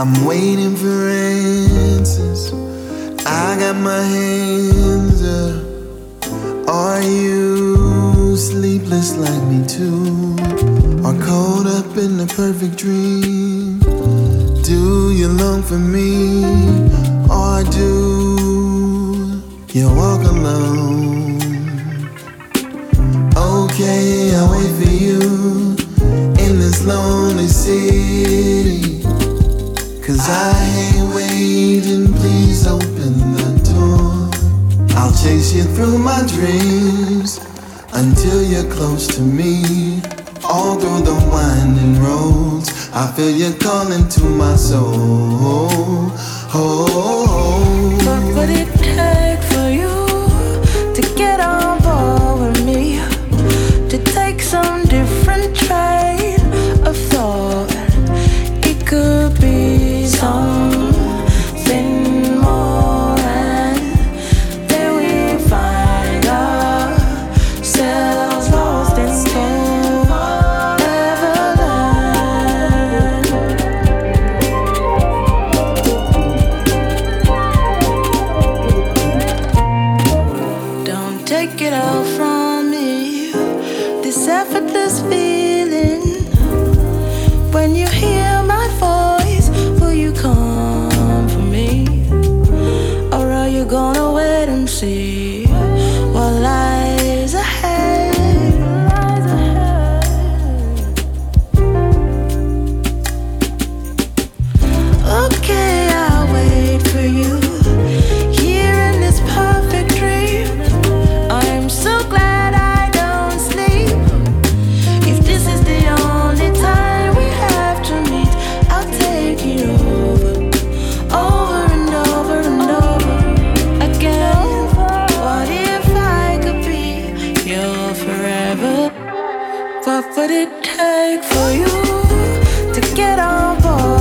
I'm waiting for answers. I got my hands up. Are you sleepless like me too? Or caught up in the perfect dream? Do you long for me? Or do you walk alone? Okay, I'll wait for you in this lonely city. I ain't waiting, please open the door. I'll chase you through my dreams until you're close to me. All through the winding roads, I feel you calling to my soul. Oh, oh, oh. What would it take for you to get on What would it take for you to get on board?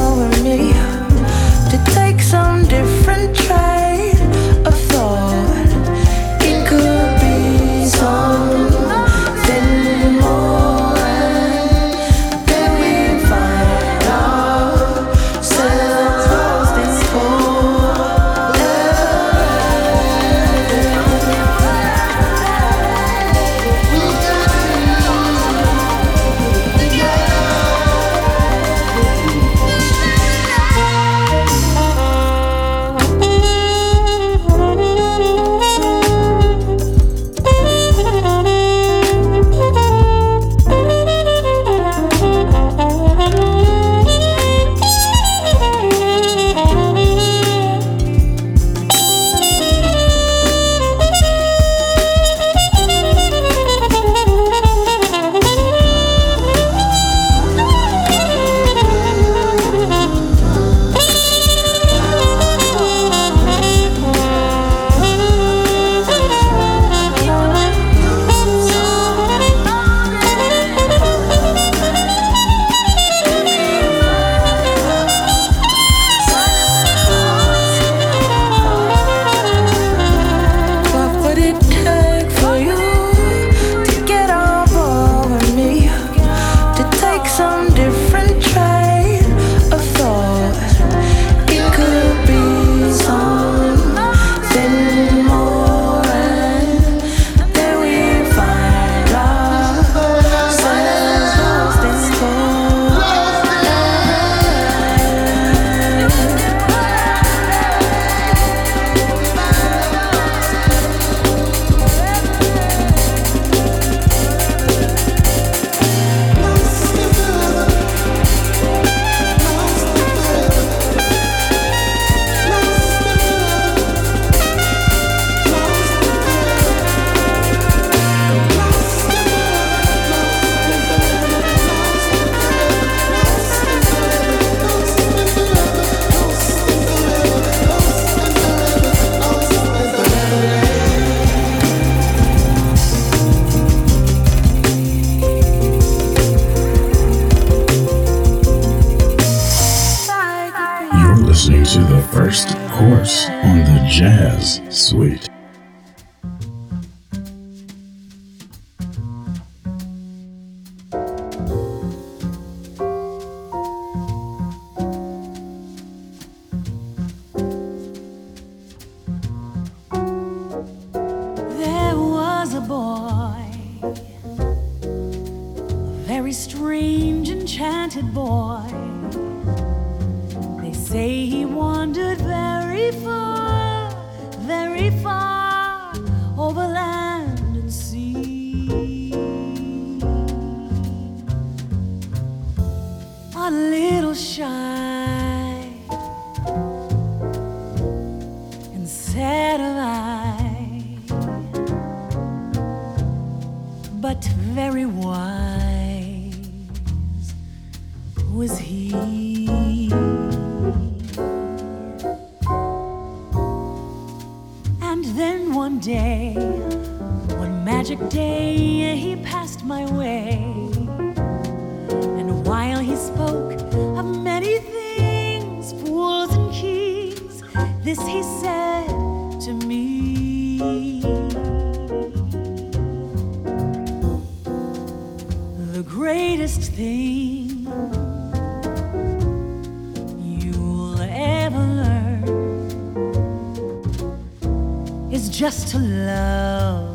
This he said to me. The greatest thing you'll ever learn is just to love.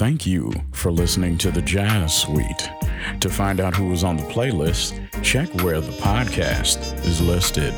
Thank you for listening to the Jazz Suite. To find out who was on the playlist, check where the podcast is listed.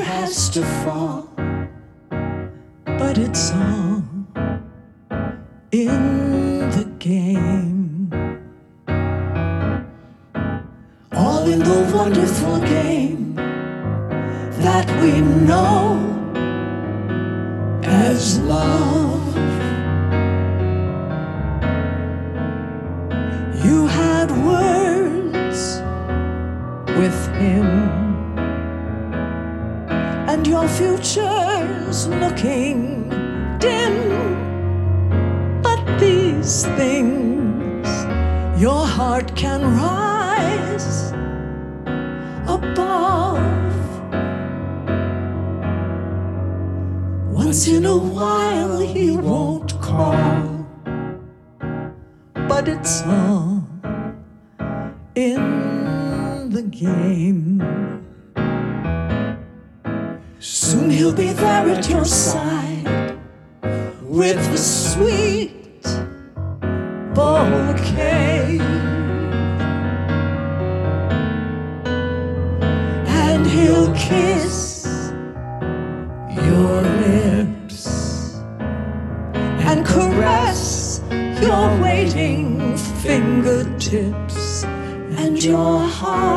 has to fall.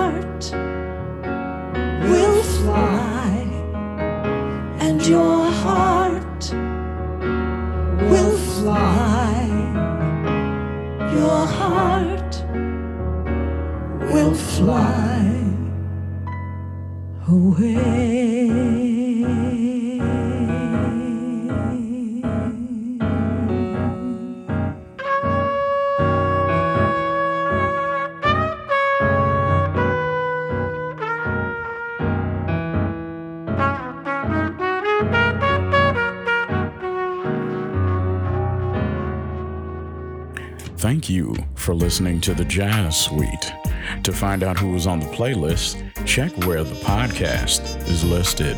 heart will fly, and your heart will fly. Your heart will fly away. for listening to the Jazz Suite. To find out who was on the playlist, check where the podcast is listed.